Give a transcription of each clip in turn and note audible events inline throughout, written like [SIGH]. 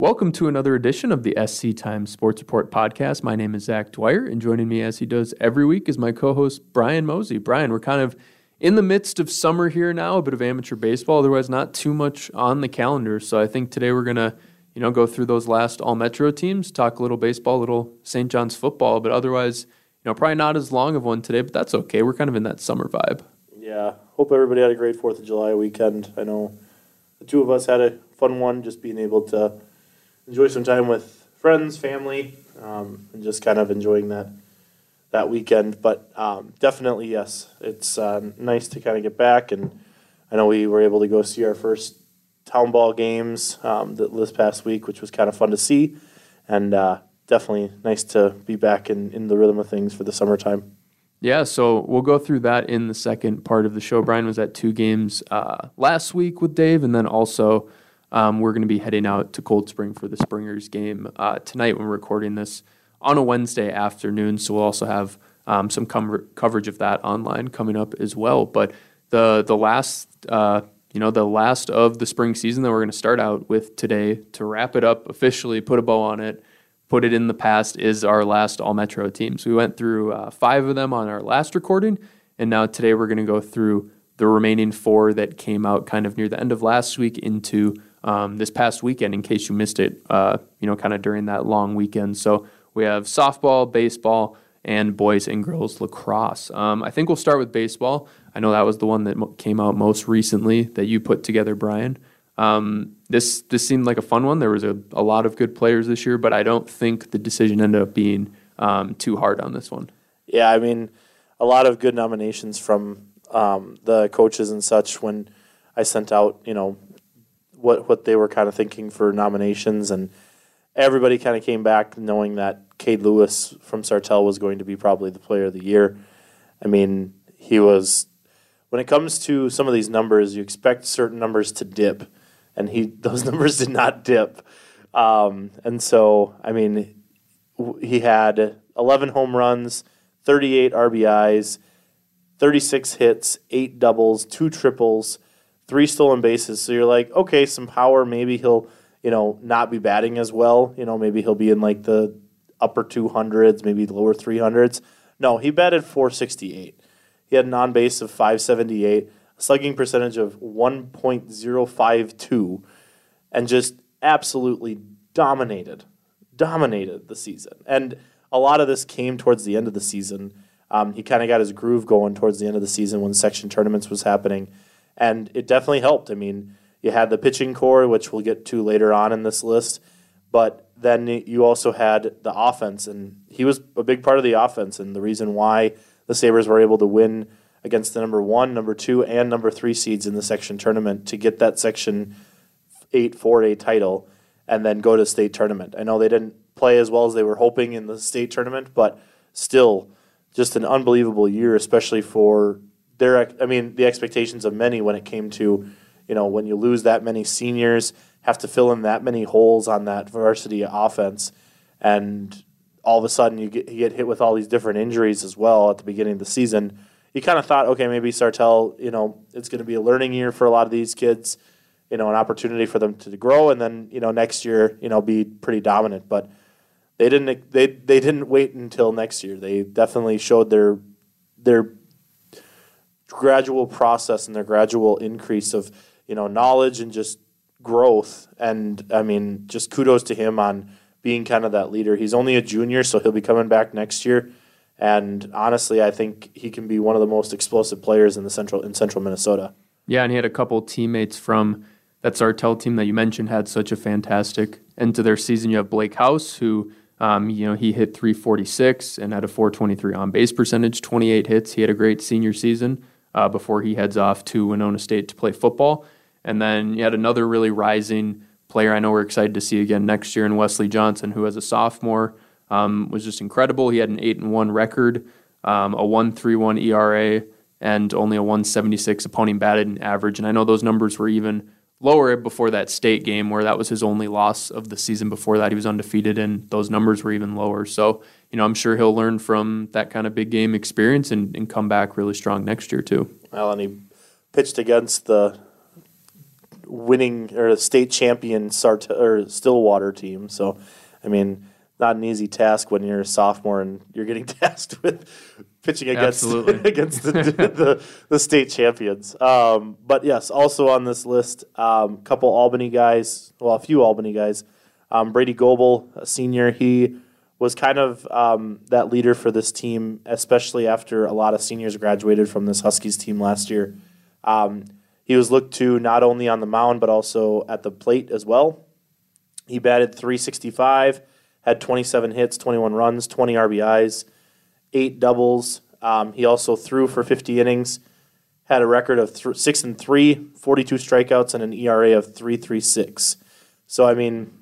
Welcome to another edition of the SC Times Sports Report podcast. My name is Zach Dwyer, and joining me as he does every week is my co host, Brian Mozey. Brian, we're kind of in the midst of summer here now, a bit of amateur baseball, otherwise, not too much on the calendar. So I think today we're going to you know, go through those last all metro teams, talk a little baseball, a little St. John's football, but otherwise, you know, probably not as long of one today, but that's okay. We're kind of in that summer vibe. Yeah. Hope everybody had a great 4th of July weekend. I know the two of us had a fun one, just being able to enjoy some time with friends, family, um, and just kind of enjoying that that weekend. But um, definitely, yes, it's uh, nice to kind of get back. And I know we were able to go see our first town ball games um, this past week, which was kind of fun to see, and uh, definitely nice to be back in, in the rhythm of things for the summertime. Yeah, so we'll go through that in the second part of the show. Brian was at two games uh, last week with Dave, and then also um, we're going to be heading out to Cold Spring for the Springers game uh, tonight when we're recording this on a Wednesday afternoon. So we'll also have um, some com- coverage of that online coming up as well. But the the last uh, you know the last of the spring season that we're going to start out with today to wrap it up officially, put a bow on it, put it in the past is our last All Metro teams. We went through uh, five of them on our last recording, and now today we're going to go through the remaining four that came out kind of near the end of last week into um, this past weekend, in case you missed it, uh, you know, kind of during that long weekend. So we have softball, baseball, and boys and girls lacrosse. Um, I think we'll start with baseball. I know that was the one that came out most recently that you put together, Brian. Um, this this seemed like a fun one. There was a, a lot of good players this year, but I don't think the decision ended up being um, too hard on this one. Yeah, I mean, a lot of good nominations from um, the coaches and such when I sent out, you know, what what they were kind of thinking for nominations, and everybody kind of came back knowing that Cade Lewis from Sartell was going to be probably the player of the year. I mean, he was. When it comes to some of these numbers, you expect certain numbers to dip, and he [LAUGHS] those numbers did not dip. Um, and so, I mean, he had 11 home runs, 38 RBIs, 36 hits, eight doubles, two triples three stolen bases. So you're like, okay, some power. Maybe he'll, you know, not be batting as well. You know, maybe he'll be in like the upper 200s, maybe lower 300s. No, he batted 468. He had an on base of 578, a slugging percentage of 1.052, and just absolutely dominated, dominated the season. And a lot of this came towards the end of the season. Um, he kind of got his groove going towards the end of the season when section tournaments was happening and it definitely helped. I mean, you had the pitching core, which we'll get to later on in this list, but then you also had the offense, and he was a big part of the offense, and the reason why the Sabres were able to win against the number one, number two, and number three seeds in the section tournament to get that section eight 4A title and then go to state tournament. I know they didn't play as well as they were hoping in the state tournament, but still just an unbelievable year, especially for their I mean the expectations of many when it came to you know when you lose that many seniors have to fill in that many holes on that varsity offense and all of a sudden you get, you get hit with all these different injuries as well at the beginning of the season. You kind of thought okay maybe Sartell you know it's going to be a learning year for a lot of these kids you know an opportunity for them to grow and then you know next year you know be pretty dominant. But they didn't they they didn't wait until next year. They definitely showed their their gradual process and their gradual increase of you know knowledge and just growth. And I mean, just kudos to him on being kind of that leader. He's only a junior, so he'll be coming back next year. And honestly, I think he can be one of the most explosive players in the central in central Minnesota. Yeah, and he had a couple teammates from that Sartell team that you mentioned had such a fantastic end to their season. You have Blake House, who Um, you know, he hit 346 and had a 423 on base percentage, 28 hits. He had a great senior season uh, before he heads off to Winona State to play football. And then you had another really rising player I know we're excited to see again next year in Wesley Johnson, who as a sophomore um, was just incredible. He had an 8 and 1 record, um, a 131 ERA, and only a 176 opponent batted in average. And I know those numbers were even lower it before that state game where that was his only loss of the season before that. He was undefeated and those numbers were even lower. So you know i'm sure he'll learn from that kind of big game experience and, and come back really strong next year too. Well and he pitched against the winning or state champion Sart- or stillwater team. So i mean not an easy task when you're a sophomore and you're getting [LAUGHS] tasked with pitching against [LAUGHS] against the, [LAUGHS] the, the, state champions. Um, but yes, also on this list, a um, couple Albany guys, well, a few Albany guys. Um, Brady Goebel, a senior, he was kind of um, that leader for this team, especially after a lot of seniors graduated from this Huskies team last year. Um, he was looked to not only on the mound but also at the plate as well. He batted 365 had 27 hits, 21 runs, 20 RBIs, eight doubles. Um, he also threw for 50 innings, had a record of th- six and three, 42 strikeouts, and an ERA of 3.36. So I mean,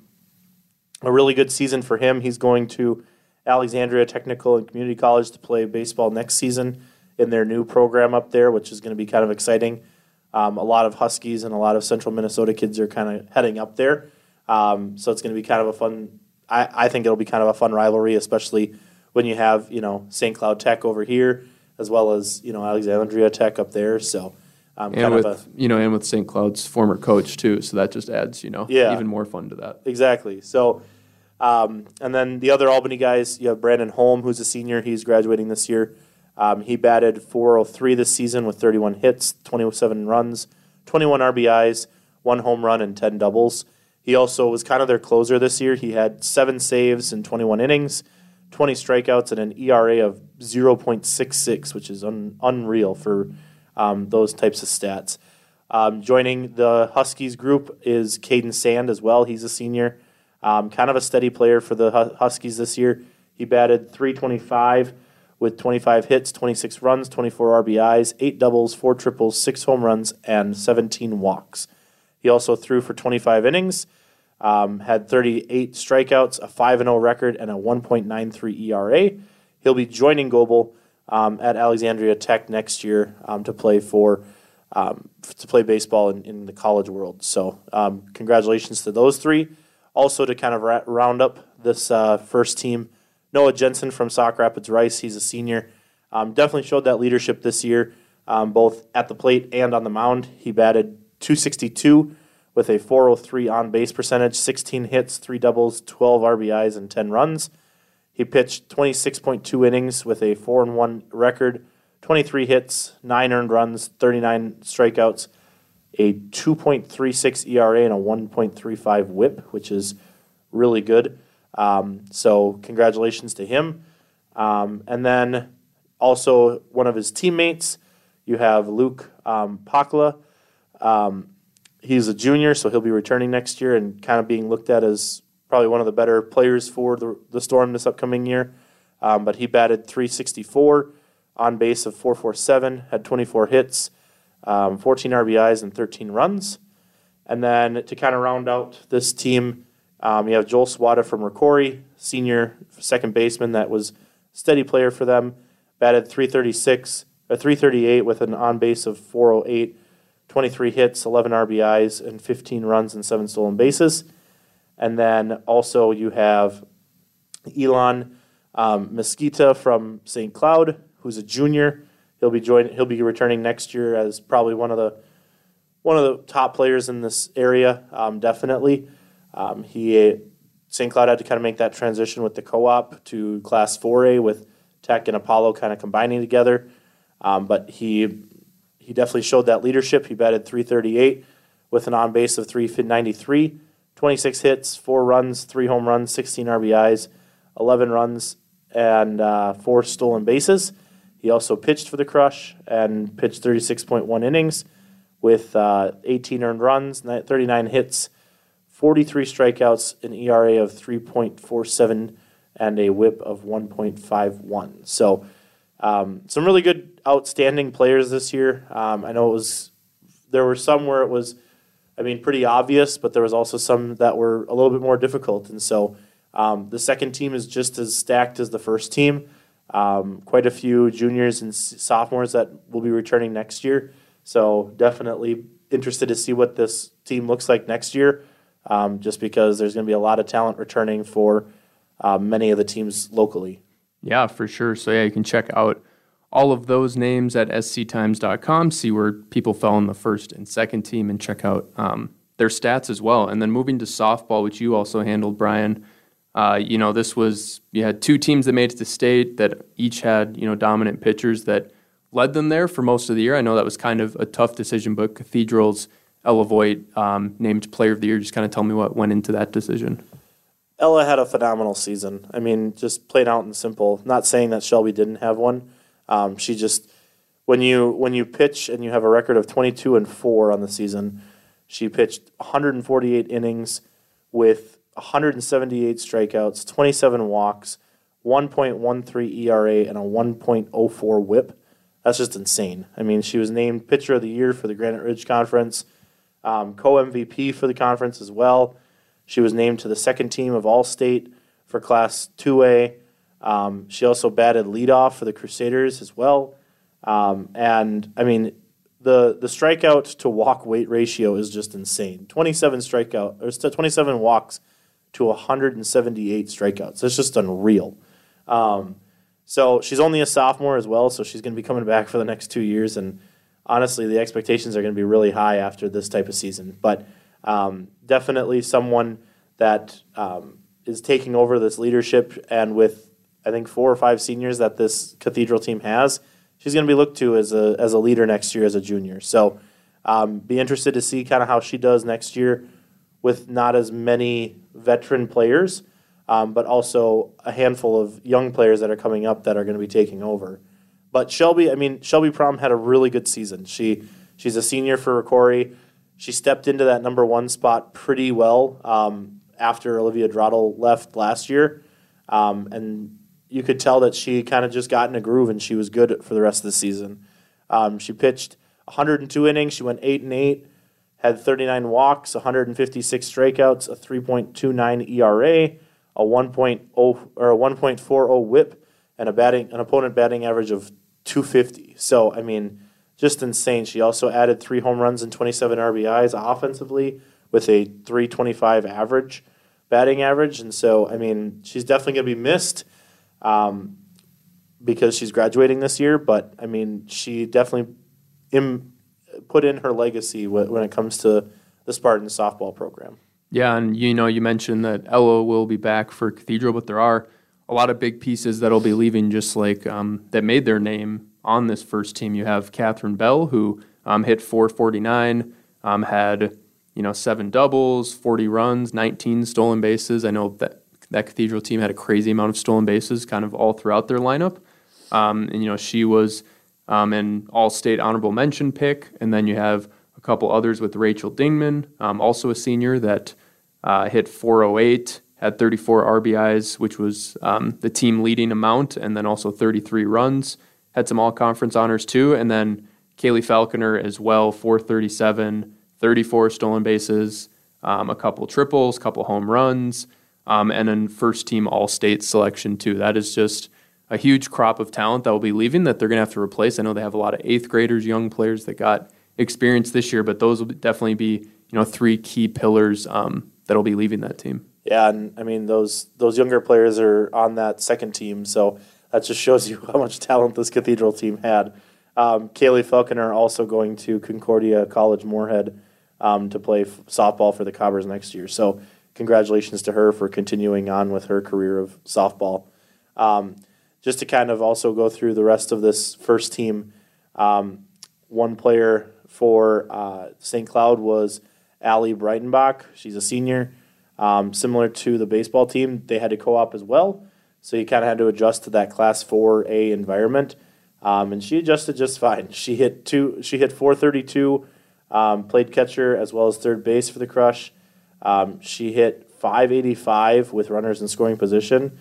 a really good season for him. He's going to Alexandria Technical and Community College to play baseball next season in their new program up there, which is going to be kind of exciting. Um, a lot of Huskies and a lot of Central Minnesota kids are kind of heading up there. Um, so it's going to be kind of a fun I, I think it'll be kind of a fun rivalry, especially when you have you know St. Cloud Tech over here as well as you know Alexandria Tech up there. So. Um, and with a, you know, and with St. Cloud's former coach too, so that just adds you know yeah, even more fun to that. Exactly. So, um, and then the other Albany guys, you have Brandon Holm, who's a senior. He's graduating this year. Um, he batted 403 this season with 31 hits, 27 runs, 21 RBIs, one home run, and 10 doubles. He also was kind of their closer this year. He had seven saves in 21 innings, 20 strikeouts, and an ERA of 0.66, which is un- unreal for um, those types of stats. Um, joining the Huskies group is Caden Sand as well. He's a senior, um, kind of a steady player for the Huskies this year. He batted 325 with 25 hits, 26 runs, 24 RBIs, 8 doubles, 4 triples, 6 home runs, and 17 walks. He also threw for 25 innings um, had 38 strikeouts, a 5 0 record, and a 1.93 ERA. He'll be joining Goebel um, at Alexandria Tech next year um, to play for um, to play baseball in, in, the college world. So, um, congratulations to those three. Also, to kind of ra- round up this uh, first team, Noah Jensen from Sauk Rapids Rice. He's a senior. Um, definitely showed that leadership this year, both at the plate and on the mound. He batted 262 with a 403 on base percentage, 16 hits, 3 doubles, 12 RBIs, and 10 runs. He pitched 26.2 innings with a 4 1 record, 23 hits, 9 earned runs, 39 strikeouts, a 2.36 ERA, and a 1.35 whip, which is really good. Um, so, congratulations to him. Um, and then also one of his teammates, you have Luke um, Pakla. Um, he's a junior, so he'll be returning next year and kind of being looked at as probably one of the better players for the, the Storm this upcoming year. Um, but he batted 364 on base of 447, had 24 hits, um, 14 RBIs, and 13 runs. And then to kind of round out this team, um, you have Joel Swada from Rocori, senior second baseman that was steady player for them, batted 336, or 338 with an on base of 408 23 hits, 11 RBIs, and 15 runs and seven stolen bases. And then also you have Elon um, Mesquita from St. Cloud, who's a junior. He'll be joining. He'll be returning next year as probably one of the one of the top players in this area. Um, definitely, um, he St. Cloud had to kind of make that transition with the co-op to Class 4A with Tech and Apollo kind of combining together. Um, but he he definitely showed that leadership. He batted 338 with an on base of 393, 26 hits, four runs, three home runs, 16 RBIs, 11 runs, and uh, four stolen bases. He also pitched for the Crush and pitched 36.1 innings with uh, 18 earned runs, 39 hits, 43 strikeouts, an ERA of 3.47, and a whip of 1.51. So, um, some really good, outstanding players this year. Um, I know it was, there were some where it was, I mean, pretty obvious, but there was also some that were a little bit more difficult. And so, um, the second team is just as stacked as the first team. Um, quite a few juniors and sophomores that will be returning next year. So definitely interested to see what this team looks like next year, um, just because there's going to be a lot of talent returning for uh, many of the teams locally. Yeah, for sure. So yeah, you can check out all of those names at sctimes.com, see where people fell in the first and second team, and check out um, their stats as well. And then moving to softball, which you also handled, Brian. Uh, you know, this was you had two teams that made it to state that each had you know dominant pitchers that led them there for most of the year. I know that was kind of a tough decision, but Cathedral's Ella Voigt um, named Player of the Year. Just kind of tell me what went into that decision. Ella had a phenomenal season. I mean, just plain out and simple. Not saying that Shelby didn't have one. Um, she just when you when you pitch and you have a record of 22 and four on the season, she pitched 148 innings with 178 strikeouts, 27 walks, 1.13 ERA, and a 1.04 WHIP. That's just insane. I mean, she was named Pitcher of the Year for the Granite Ridge Conference, um, co MVP for the conference as well. She was named to the second team of All State for Class 2A. Um, she also batted leadoff for the Crusaders as well. Um, and I mean, the the strikeout to walk weight ratio is just insane. 27 strikeout or 27 walks to 178 strikeouts. It's just unreal. Um, so she's only a sophomore as well, so she's going to be coming back for the next two years. And honestly, the expectations are going to be really high after this type of season. But um, definitely someone that um, is taking over this leadership, and with I think four or five seniors that this cathedral team has, she's going to be looked to as a as a leader next year as a junior. So um, be interested to see kind of how she does next year with not as many veteran players, um, but also a handful of young players that are coming up that are going to be taking over. But Shelby, I mean, Shelby Prom had a really good season. She she's a senior for Corey. She stepped into that number one spot pretty well um, after Olivia Drottle left last year, um, and you could tell that she kind of just got in a groove and she was good for the rest of the season. Um, she pitched 102 innings. She went eight and eight had 39 walks, 156 strikeouts, a 3.29 ERA, a 1.0 or a 1.40 WHIP, and a batting an opponent batting average of 250. So I mean, just insane. She also added three home runs and 27 RBIs offensively with a 325 average batting average, and so I mean, she's definitely going to be missed. Um, because she's graduating this year, but I mean, she definitely Im- put in her legacy when it comes to the Spartan softball program. Yeah, and you know, you mentioned that Ella will be back for Cathedral, but there are a lot of big pieces that'll be leaving, just like um, that made their name on this first team. You have Catherine Bell, who um, hit 449, um, had you know seven doubles, 40 runs, 19 stolen bases. I know that that Cathedral team had a crazy amount of stolen bases, kind of all throughout their lineup. Um, and you know, she was um, an all state honorable mention pick. And then you have a couple others with Rachel Dingman, um, also a senior that uh, hit 408, had 34 RBIs, which was um, the team leading amount, and then also 33 runs. Had some all conference honors too. And then Kaylee Falconer as well, 437, 34 stolen bases, um, a couple triples, a couple home runs, um, and then first team all state selection too. That is just a huge crop of talent that will be leaving that they're going to have to replace. I know they have a lot of eighth graders, young players that got experience this year, but those will definitely be you know three key pillars um, that'll be leaving that team. Yeah, and I mean those those younger players are on that second team, so that just shows you [LAUGHS] how much talent this Cathedral team had. Um, Kaylee Falconer also going to Concordia College Moorhead um, to play f- softball for the Cobbers next year. So congratulations to her for continuing on with her career of softball. Um, just to kind of also go through the rest of this first team, um, one player for uh, St. Cloud was Allie Breitenbach. She's a senior. Um, similar to the baseball team, they had to co op as well. So you kind of had to adjust to that Class 4A environment. Um, and she adjusted just fine. She hit two. She hit 432, um, played catcher as well as third base for the Crush. Um, she hit 585 with runners in scoring position.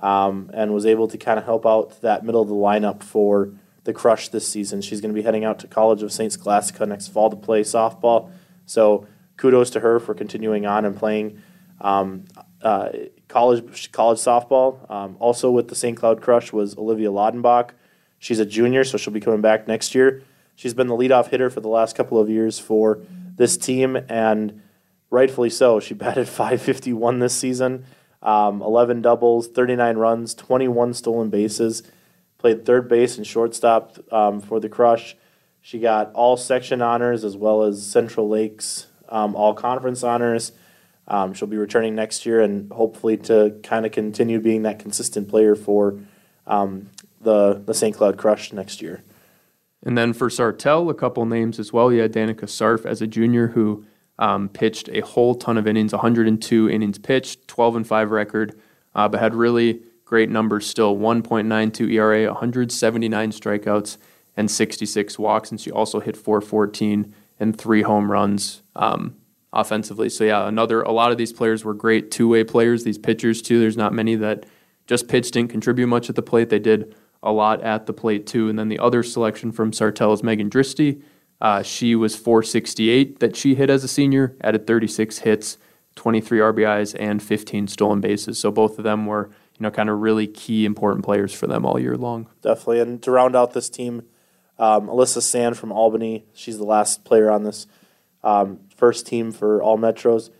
um, and was able to kind of help out that middle of the lineup for the Crush this season. She's going to be heading out to College of St. Scholastica next fall to play softball. So kudos to her for continuing on and playing um, uh, college college softball. Um, also with the St. Cloud Crush was Olivia Laudenbach. She's a junior, so she'll be coming back next year. She's been the leadoff hitter for the last couple of years for this team, and rightfully so. She [LAUGHS] batted 551 this season, um, 11 doubles, 39 runs, 21 stolen bases. Played third base and shortstop um, for the Crush. She got all section honors as well as Central Lakes um, all conference honors. Um, she'll be returning next year and hopefully to kind of continue being that consistent player for um, the the St. Cloud Crush next year. And then for Sartell, a couple names as well. You had Danica Sarf as a junior who um, pitched a whole ton of innings, 102 innings pitched, 12 and 5 record, uh, but had really great numbers still 1.92 ERA, 179 strikeouts, and 66 walks. And she also hit 414 and three home runs um, offensively. So, yeah, another, a lot of these players were great two way players, these pitchers, too. There's not many that just pitched, didn't contribute much at the plate. They did a lot at the plate, too. And then the other selection from Sartell is Megan Dristy. Uh, she was 468 that she hit as a senior, added 36 hits, 23 RBIs, and 15 stolen bases. So both of them were you know, kind of really key important players for them all year long. Definitely. And to round out this team, um, Alyssa Sand from Albany, she's the last player on this um, first team for all Metros.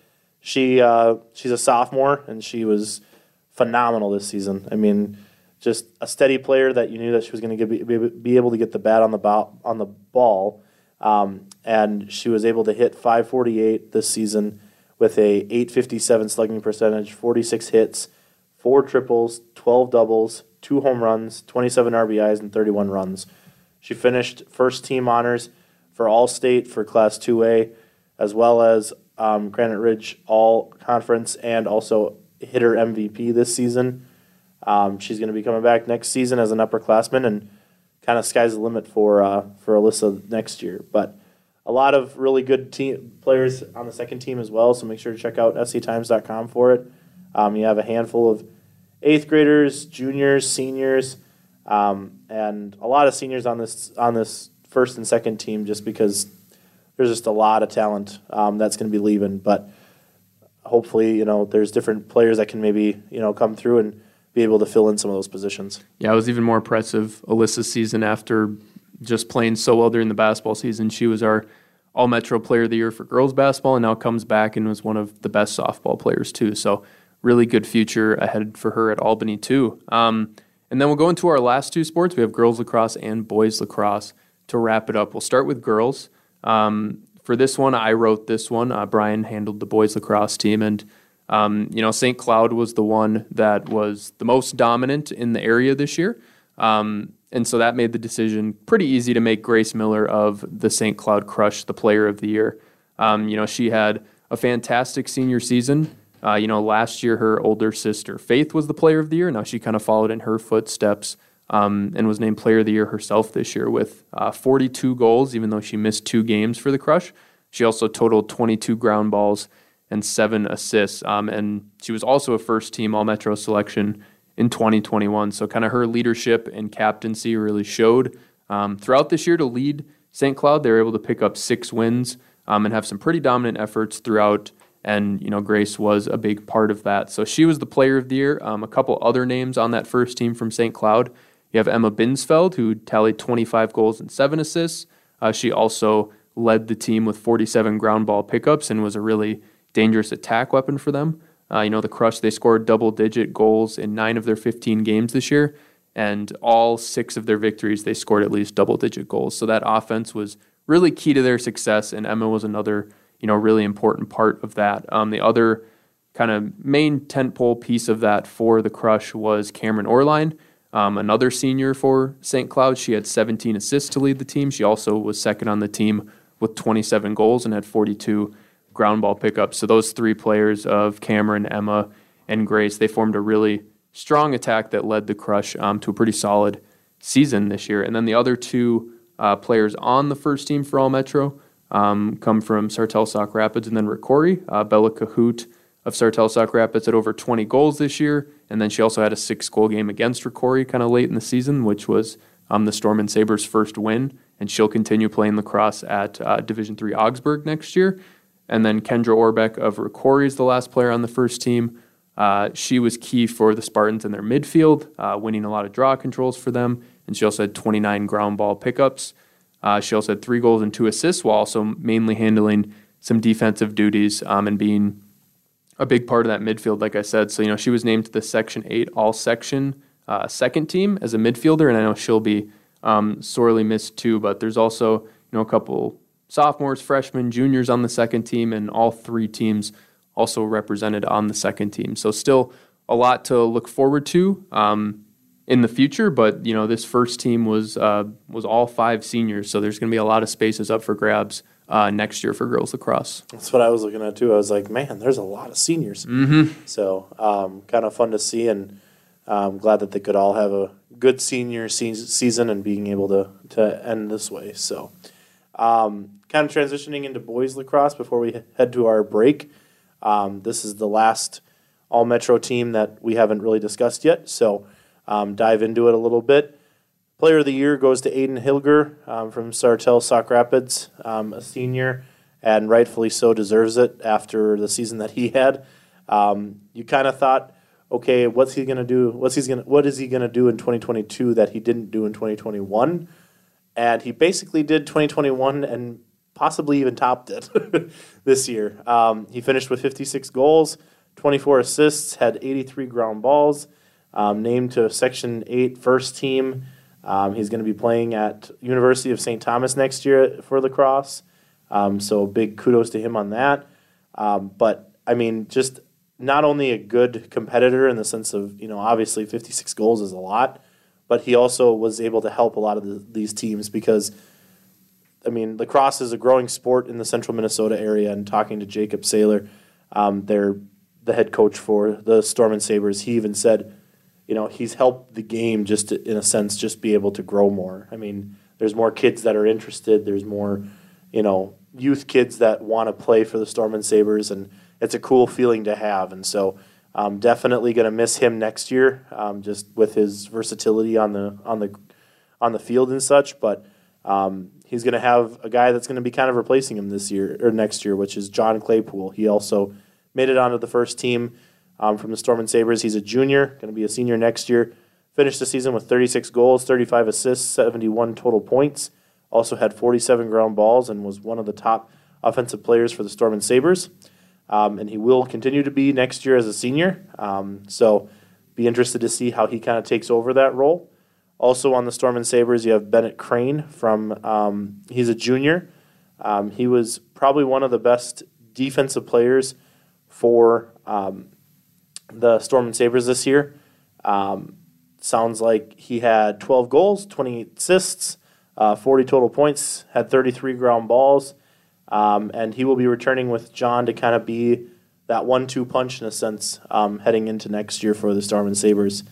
She uh, she's a sophomore and she was phenomenal this season. I mean, just a steady player that you knew that she was going to be, be able to get the bat on the ball on the ball, um, and she was able to hit 548 this season with a 857 slugging percentage, 46 hits four triples, 12 doubles, two home runs, 27 RBIs, and 31 runs. She finished first team honors for All State for Class 2A, as well as um, Granite Ridge All Conference, and also hitter MVP this season. Um, she's going to be coming back next season as an upperclassman, and kind of sky's the limit for uh, for Alyssa next year. But a lot of really good team players on the second team as well. So make sure to check out sctimes.com for it. Um, you have a handful of eighth graders, juniors, seniors, um, and a lot of seniors on this on this first and second team, just because there's just a lot of talent um, that's going to be leaving. But hopefully, you know, there's different players that can maybe you know come through and be able to fill in some of those positions. Yeah, it was even more impressive Alyssa's season after just playing so well during the basketball season. She was our all Metro Player of the Year for girls basketball, and now comes back and was one of the best softball players too. So really good future ahead for her at Albany too. Um, and then we'll go into our last two sports. We have girls lacrosse and boys lacrosse to wrap it up. We'll start with girls. Um, for this one, I wrote this one. Uh, Brian handled the boys lacrosse team, and um, you know St. Cloud was the one that was the most dominant in the area this year. Um, and so that made the decision pretty easy to make Grace Miller of the St. Cloud Crush the player of the year. Um, you know, she had a fantastic senior season. Uh, you know, last year her older sister Faith was the player of the year. Now she kind of followed in her footsteps um, and was named player of the year herself this year with uh, 42 goals, even though she missed two games for the Crush. She also totaled 22 ground balls and seven assists. Um, and she was also a first team All Metro selection in 2021. So, kind of her leadership and captaincy really showed um, throughout this year to lead St. Cloud. They were able to pick up six wins um, and have some pretty dominant efforts throughout and you know Grace was a big part of that. So she was the player of the year. Um, a couple other names on that first team from St. Cloud. You have Emma Binsfeld, who tallied 25 goals and seven assists. Uh, she also led the team with 47 ground ball pickups and was a really dangerous attack weapon for them. Uh, you know, the Crush, they scored double digit goals in nine of their 15 games this year, and all six of their victories, they scored at least double digit goals. So that offense was really key to their success, and Emma was another you know, really important part of that. Um, the other kind of main tentpole piece of that for the Crush was Cameron Orline, um, another senior for St. Cloud. She had 17 assists to lead the team. She also was second on the team with 27 goals and had 42 ground ball pickups. So those three players of Cameron, Emma, and Grace, they formed a really strong attack that led the Crush um, to a pretty solid season this year. And then the other two uh, players on the first team for All Metro um, come from Sartell Sauk Rapids, and then Rocori, uh, Bella Cahoot of Sartell Sauk Rapids at over 20 goals this year. And then she also had a six goal game against Rocori kind of late in the season, which was um, the Storm and Sabres' first win. And she'll continue playing lacrosse at uh, Division Three Augsburg next year. And then Kendra Orbeck of Rocori is the last player on the first team. Uh, she was key for the Spartans in their midfield, uh, winning a lot of draw controls for them. And she also had 29 ground ball pickups. Uh, she also had three goals and two assists, while also mainly handling some defensive duties um, and being a big part of that midfield, like I said. So, you know, she was named the Section 8 All Section uh, second team as a midfielder, and I know she'll be um, sorely missed too. But there's also, you know, a couple sophomores, freshmen, juniors on the second team, and all three teams also represented on the second team. So, still a lot to look forward to. Um, in the future, but you know this first team was uh, was all five seniors, so there's going to be a lot of spaces up for grabs uh, next year for girls lacrosse. That's what I was looking at too. I was like, man, there's a lot of seniors. Mm-hmm. So um, kind of fun to see, and I'm glad that they could all have a good senior se- season and being able to to end this way. So um, kind of transitioning into boys lacrosse before we head to our break. Um, this is the last all metro team that we haven't really discussed yet. So um, dive into it a little bit. Player of the Year goes to Aiden Hilger um, from Sartell Sauk Rapids, um, a senior, and rightfully so deserves it after the season that he had. Um, you kind of thought, okay, what's he gonna do? What's he's gonna what is he gonna do in 2022 that he didn't do in 2021? And he basically did 2021 and possibly even topped it [LAUGHS] this year. Um, he finished with 56 goals, 24 assists, had 83 ground balls, um, named to Section 8 first team. Um, he's going to be playing at University of St. Thomas next year for lacrosse. Um, so big kudos to him on that. Um, but I mean, just not only a good competitor in the sense of you know obviously 56 goals is a lot, but he also was able to help a lot of the, these teams because. I mean, lacrosse is a growing sport in the central Minnesota area. And talking to Jacob Saylor, um, they're the head coach for the Storm and Sabres, he even said, you know, he's helped the game just to, in a sense just be able to grow more. I mean, there's more kids that are interested. There's more, you know, youth kids that want to play for the Storm and Sabres, and it's a cool feeling to have. And so, I'm definitely going to miss him next year, um, just with his versatility on the on the on the field and such. But um, he's going to have a guy that's going to be kind of replacing him this year or next year, which is John Claypool. He also made it onto the first team um, from the Storm and Sabres. He's a junior, going to be a senior next year. Finished the season with 36 goals, 35 assists, 71 total points. Also had 47 ground balls and was one of the top offensive players for the Storm and Sabres. Um, and he will continue to be next year as a senior. Um, so be interested to see how he kind of takes over that role. Also on the Storm and Sabres, you have Bennett Crane from, um, he's a junior. Um, he was probably one of the best defensive players for um, the Storm and Sabres this year. Um, sounds like he had 12 goals, 28 assists, uh, 40 total points, had 33 ground balls, um, and he will be returning with John to kind of be that one-two punch in a sense um, heading into next year for the Storm and Sabres.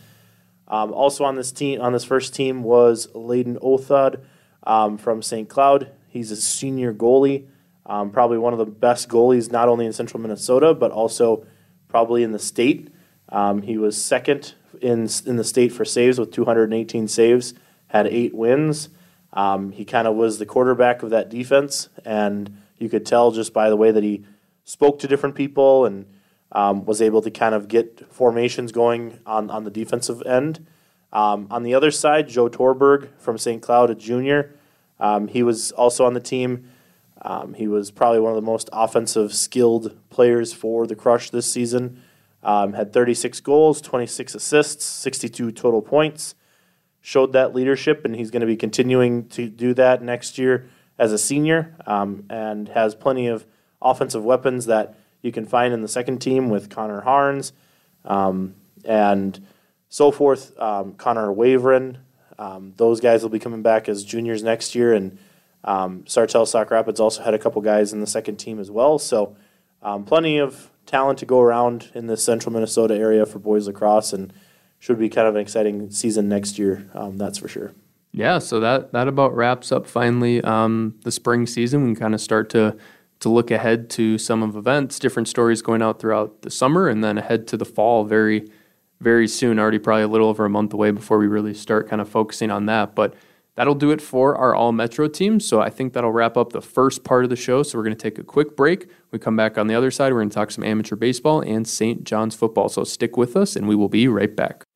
Um, also on this team, on this first team, was Layden Othod um, from St. Cloud. He's a senior goalie, um, probably one of the best goalies not only in Central Minnesota but also probably in the state. Um, he was second in in the state for saves with 218 saves, had eight wins. Um, he kind of was the quarterback of that defense, and you could tell just by the way that he spoke to different people and um, was able to kind of get formations going on, on the defensive end. Um, on the other side, Joe Torberg from St. Cloud, a junior, um, he was also on the team. Um, he was probably one of the most offensive skilled players for the Crush this season. Um, had 36 goals, 26 assists, 62 total points. Showed that leadership, and he's going to be continuing to do that next year as a senior, um, and has plenty of offensive weapons that you can find in the second team with Connor Harns um, and so forth. Um, Connor Waveren, um, those guys will be coming back as juniors next year, and um, Sartell Sauk Rapids also had a couple guys in the second team as well. So um, plenty of talent to go around in the central Minnesota area for boys lacrosse, and should be kind of an exciting season next year. That's for sure. Yeah, so that that about wraps up finally um, the spring season. We can kind of start to to look ahead to some of events, different stories going out throughout the summer, and then ahead to the fall very, very soon. Already probably a little over a month away before we really start kind of focusing on that. But that'll do it for our All Metro team. So I think that'll wrap up the first part of the show. So we're going to take a quick break. We come back on the other side. We're going to talk some amateur baseball and St. John's football. So stick with us, and we will be right back.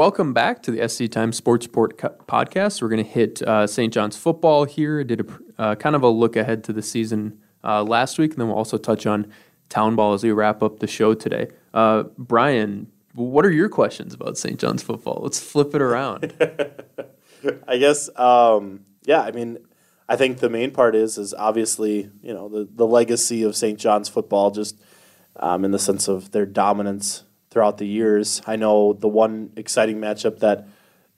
Welcome back to the SC Times Sports podcast. We're going to hit uh, St. John's football here. I did a uh, kind of a look ahead to the season uh, last week, and then we'll also touch on town ball as we wrap up the show today. Uh, Brian, what are your questions about St. John's football? Let's flip it around. [LAUGHS] I guess, um, yeah. I mean, I think the main part is is obviously you know the the legacy of St. John's football, just um, in the sense of their dominance throughout the years. I know the one exciting matchup that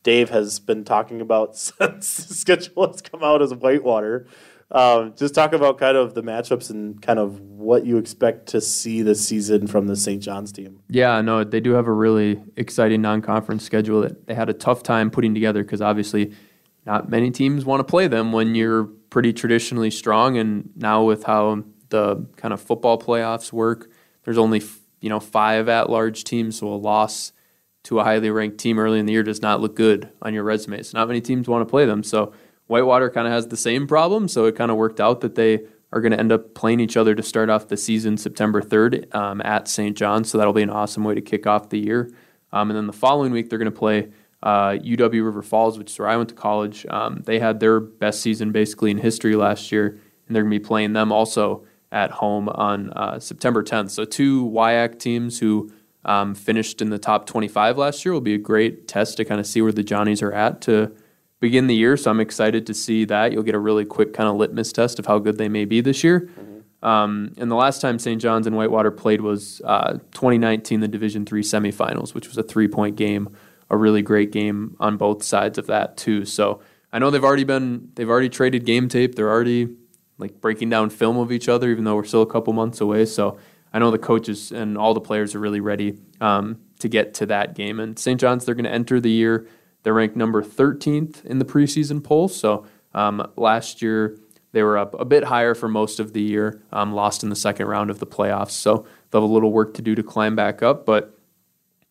Dave has been talking about [LAUGHS] since the schedule has come out is Whitewater. Um, just talk about kind of the matchups and kind of what you expect to see this season from the St. John's team. Yeah, no, they do have a really exciting non-conference schedule that they had a tough time putting together because obviously not many teams want to play them when you're pretty traditionally strong. And now with how the kind of football playoffs work, there's only you know, five at large teams, so a loss to a highly ranked team early in the year does not look good on your resume. So not many teams want to play them. So Whitewater kind of has the same problem. So it kind of worked out that they are going to end up playing each other to start off the season September 3rd um, at St. John. So that'll be an awesome way to kick off the year. Um, and then the following week, they're going to play uh, UW River Falls, which is where I went to college. Um, they had their best season basically in history last year, and they're going to be playing them also at home on uh, September 10th. So two WIAC teams who um, finished in the top 25 last year will be a great test to kind of see where the Johnnies are at to begin the year. So I'm excited to see that. You'll get a really quick kind of litmus test of how good they may be this year. Mm-hmm. Um, and the last time St. John's and Whitewater played was uh, 2019, the Division Three semifinals, which was a three-point game, a really great game on both sides of that too. So I know they've already been they've already traded game tape. They're already like breaking down film of each other, even though we're still a couple months away. So I know the coaches and all the players are really ready um, to get to that game. And St. John's, they're going to enter the year. They're ranked number 13th in the preseason poll. So um, last year they were up a bit higher for most of the year, um, lost in the second round of the playoffs. So they'll have a little work to do to climb back up. But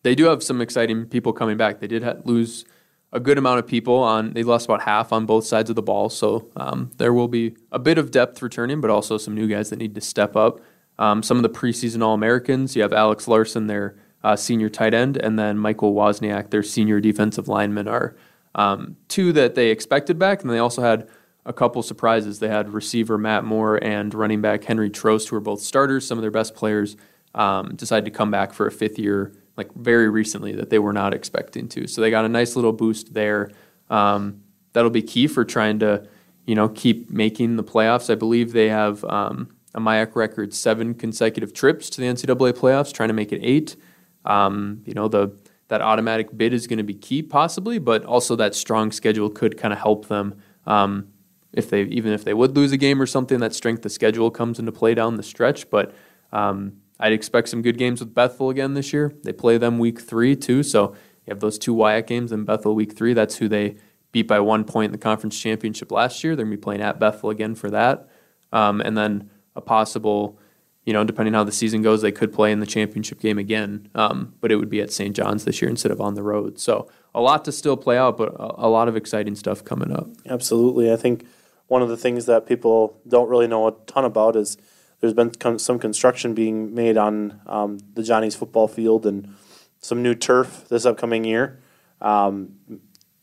they do have some exciting people coming back. They did lose a good amount of people on. They lost about half on both sides of the ball, so um, there will be a bit of depth returning, but also some new guys that need to step up. Um, some of the preseason All Americans. You have Alex Larson, their uh, senior tight end, and then Michael Wozniak, their senior defensive lineman, are um, two that they expected back, and they also had a couple surprises. They had receiver Matt Moore and running back Henry Trost, who are both starters. Some of their best players um, decided to come back for a fifth year like very recently that they were not expecting to. So they got a nice little boost there. Um, that'll be key for trying to, you know, keep making the playoffs. I believe they have um, a MIAC record seven consecutive trips to the NCAA playoffs, trying to make it eight. Um, you know, the that automatic bid is going to be key possibly, but also that strong schedule could kind of help them. Um, if they even if they would lose a game or something, that strength of schedule comes into play down the stretch. But um, I'd expect some good games with Bethel again this year. They play them week three too, so you have those two WIAC games in Bethel week three. That's who they beat by one point in the conference championship last year. They're gonna be playing at Bethel again for that, um, and then a possible, you know, depending how the season goes, they could play in the championship game again. Um, but it would be at St. John's this year instead of on the road. So a lot to still play out, but a, a lot of exciting stuff coming up. Absolutely, I think one of the things that people don't really know a ton about is there's been con- some construction being made on um, the Johnny's football field and some new turf this upcoming year. Um,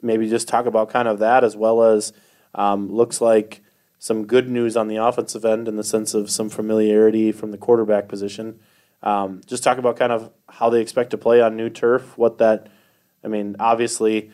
maybe just talk about kind of that as well as um, looks like some good news on the offensive end in the sense of some familiarity from the quarterback position. Um, just talk about kind of how they expect to play on new turf. What that, I mean, obviously,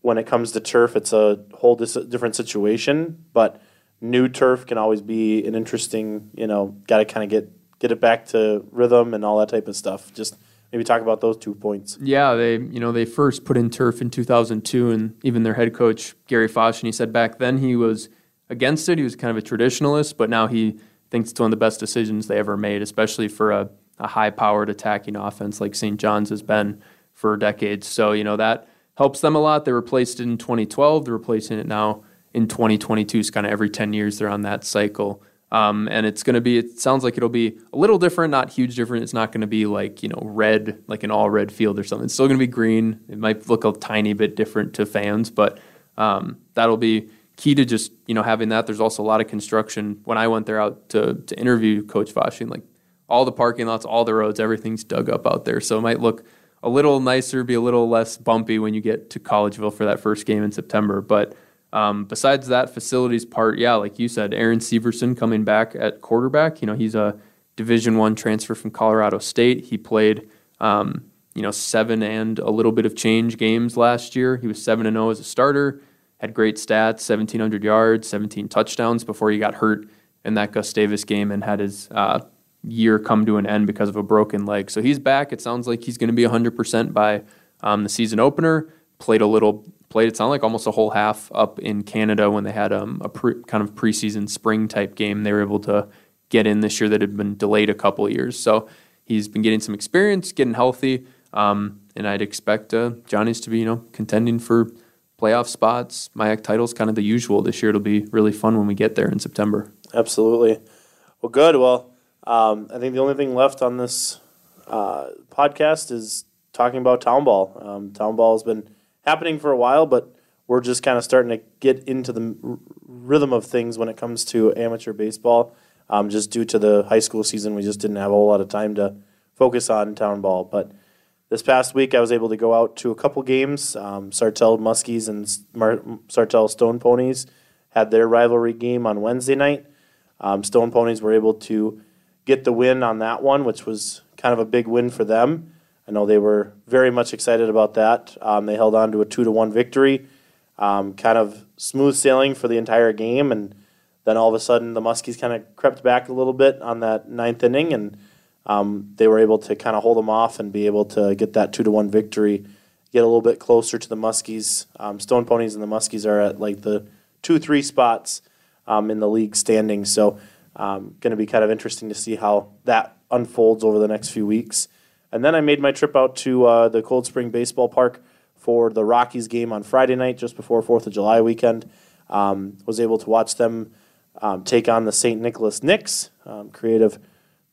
when it comes to turf, it's a whole dis- different situation, but new turf can always be an interesting, you know, got to kind of get get it back to rhythm and all that type of stuff. Just maybe talk about those two points. Yeah, they you know they first put in turf in 2002, and even their head coach Gary Fasching he said back then he was against it. He was kind of a traditionalist, but now he thinks it's one of the best decisions they ever made, especially for a, a high-powered attacking offense like St. John's has been for decades. So you know that helps them a lot. They replaced it in 2012. They're replacing it now in 2022. So kind of every 10 years they're on that cycle. Um, and it's going to be, it sounds like it'll be a little different, not huge different. It's not going to be like, you know, red, like an all red field or something. It's still going to be green. It might look a tiny bit different to fans, but um, that'll be key to just, you know, having that. There's also a lot of construction. When I went there out to, to interview Coach Fasching, like all the parking lots, all the roads, everything's dug up out there. So it might look a little nicer, be a little less bumpy when you get to Collegeville for that first game in September. But um, besides that facilities part, yeah, like you said, Aaron Syverson coming back at quarterback. You know, he's a Division One transfer from Colorado State. He played, um, you know, seven and a little bit of change games last year. He was seven and zero as a starter. Had great stats, seventeen hundred yards, seventeen touchdowns before he got hurt in that Gustavus game and had his uh, year come to an end because of a broken leg. So he's back. It sounds like he's going to be hundred percent by um, the season opener. Played a little played it sounded like almost a whole half up in Canada when they had um, a pre, kind of preseason spring type game. They were able to get in this year that had been delayed a couple of years. So he's been getting some experience, getting healthy, um, and I'd expect uh, Johnny's to be you know contending for playoff spots. MIAC titles, kind of the usual this year. It'll be really fun when we get there in September. Absolutely. Well, good. Well, um, I think the only thing left on this uh, podcast is talking about town ball. Um, town ball has been happening for a while, but we're just kind of starting to get into the r- rhythm of things when it comes to amateur baseball. Um, just due to the high school season, we just didn't have a whole lot of time to focus on town ball. But this past week, I was able to go out to a couple games. Um, Sartell Muskies and Mar- Sartell Stone Ponies had their rivalry game on Wednesday night. Um, Stone Ponies were able to get the win on that one, which was kind of a big win for them. I know they were very much excited about that. Um, they held on to a two to one victory, um, kind of smooth sailing for the entire game, and then all of a sudden the Muskies kind of crept back a little bit on that ninth inning, and um, they were able to kind of hold them off and be able to get that two to one victory, get a little bit closer to the Muskies. Um, Stone Ponies and the Muskies are at like the two three spots um, in the league standing, so um, going to be kind of interesting to see how that unfolds over the next few weeks. And then I made my trip out to uh, the Cold Spring Baseball Park for the Rockies game on Friday night, just before Fourth of July weekend. Um, was able to watch them um, take on the St. Nicholas Knicks, um, creative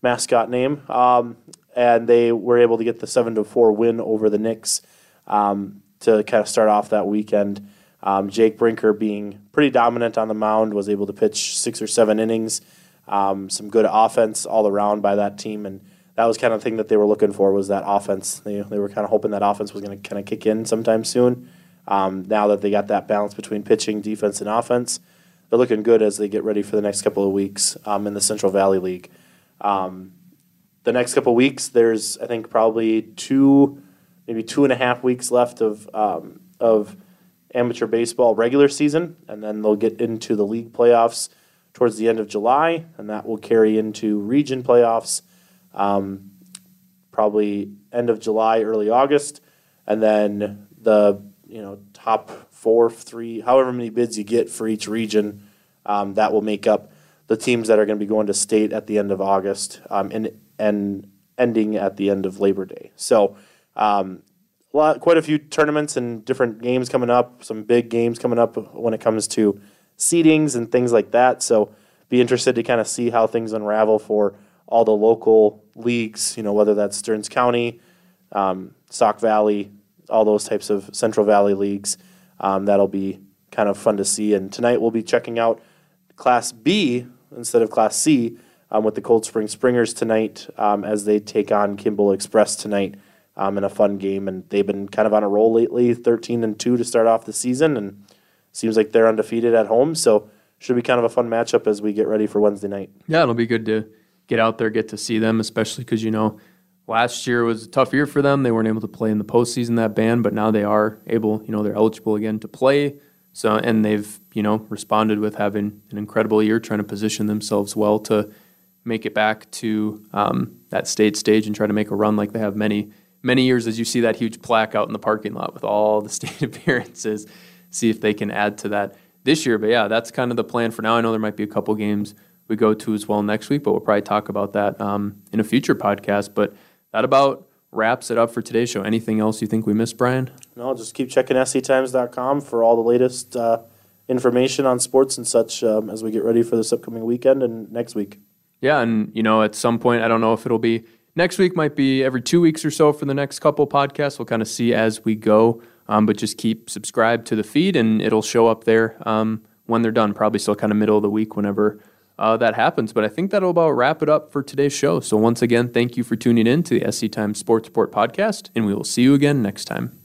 mascot name, um, and they were able to get the seven to four win over the Knicks um, to kind of start off that weekend. Um, Jake Brinker, being pretty dominant on the mound, was able to pitch six or seven innings. some good offense all around by that team, and that was kind of the thing that they were looking for was that offense. They, they were kind of hoping that offense was going to kind of kick in sometime soon. Um, now that they got that balance between pitching, defense, and offense, they're looking good as they get ready for the next couple of weeks um, in the Central Valley League. Um, the next couple of weeks, there's I think probably two, maybe two and a half weeks left of um, of amateur baseball regular season, and then they'll get into the league playoffs towards the end of July, and that will carry into region playoffs um, probably end of July, early August, and then the you know top four, three, however many bids you get for each region, um, that will make up the teams that are going to be going to state at the end of August um, and and ending at the end of Labor Day. So. Um, lot, quite a few tournaments and different games coming up. Some big games coming up when it comes to seedings and things like that. So, be interested to kind of see how things unravel for all the local leagues, you know, whether that's Stearns County, um, Sauk Valley, all those types of Central Valley leagues. Um, that'll be kind of fun to see. And tonight we'll be checking out Class B instead of Class C um, with the Cold Spring Springers tonight um, as they take on Kimball Express tonight um, in a fun game. And they've been kind of on a roll lately, 13 and 2 to start off the season. And seems like they're undefeated at home. So should be kind of a fun matchup as we get ready for Wednesday night. Yeah, it'll be good to get out there, get to see them, especially because you know last year was a tough year for them. They weren't able to play in the postseason that band, but now they are able. You know, they're eligible again to play. So and they've you know responded with having an incredible year, trying to position themselves well to make it back to um, that state stage and try to make a run like they have many many years as you see that huge plaque out in the parking lot with all the [LAUGHS] state appearances. See if they can add to that this year. But yeah, that's kind of the plan for now. I know there might be a couple games we go to as well next week, but we'll probably talk about that um, in a future podcast. But that about wraps it up for today's show. Anything else you think we missed, Brian? No, just keep checking sctimes.com for all the latest uh, information on sports and such um, as we get ready for this upcoming weekend and next week. Yeah, and you know, at some point, I don't know if it'll be next week, might be every two weeks or so for the next couple podcasts. We'll kind of see as we go, um, but just keep subscribed to the feed, and it'll show up there um, when they're done. Probably still kind of middle of the week whenever. Uh, that happens, but I think that'll about wrap it up for today's show. So, once again, thank you for tuning in to the SC Times Sports Report podcast, and we will see you again next time.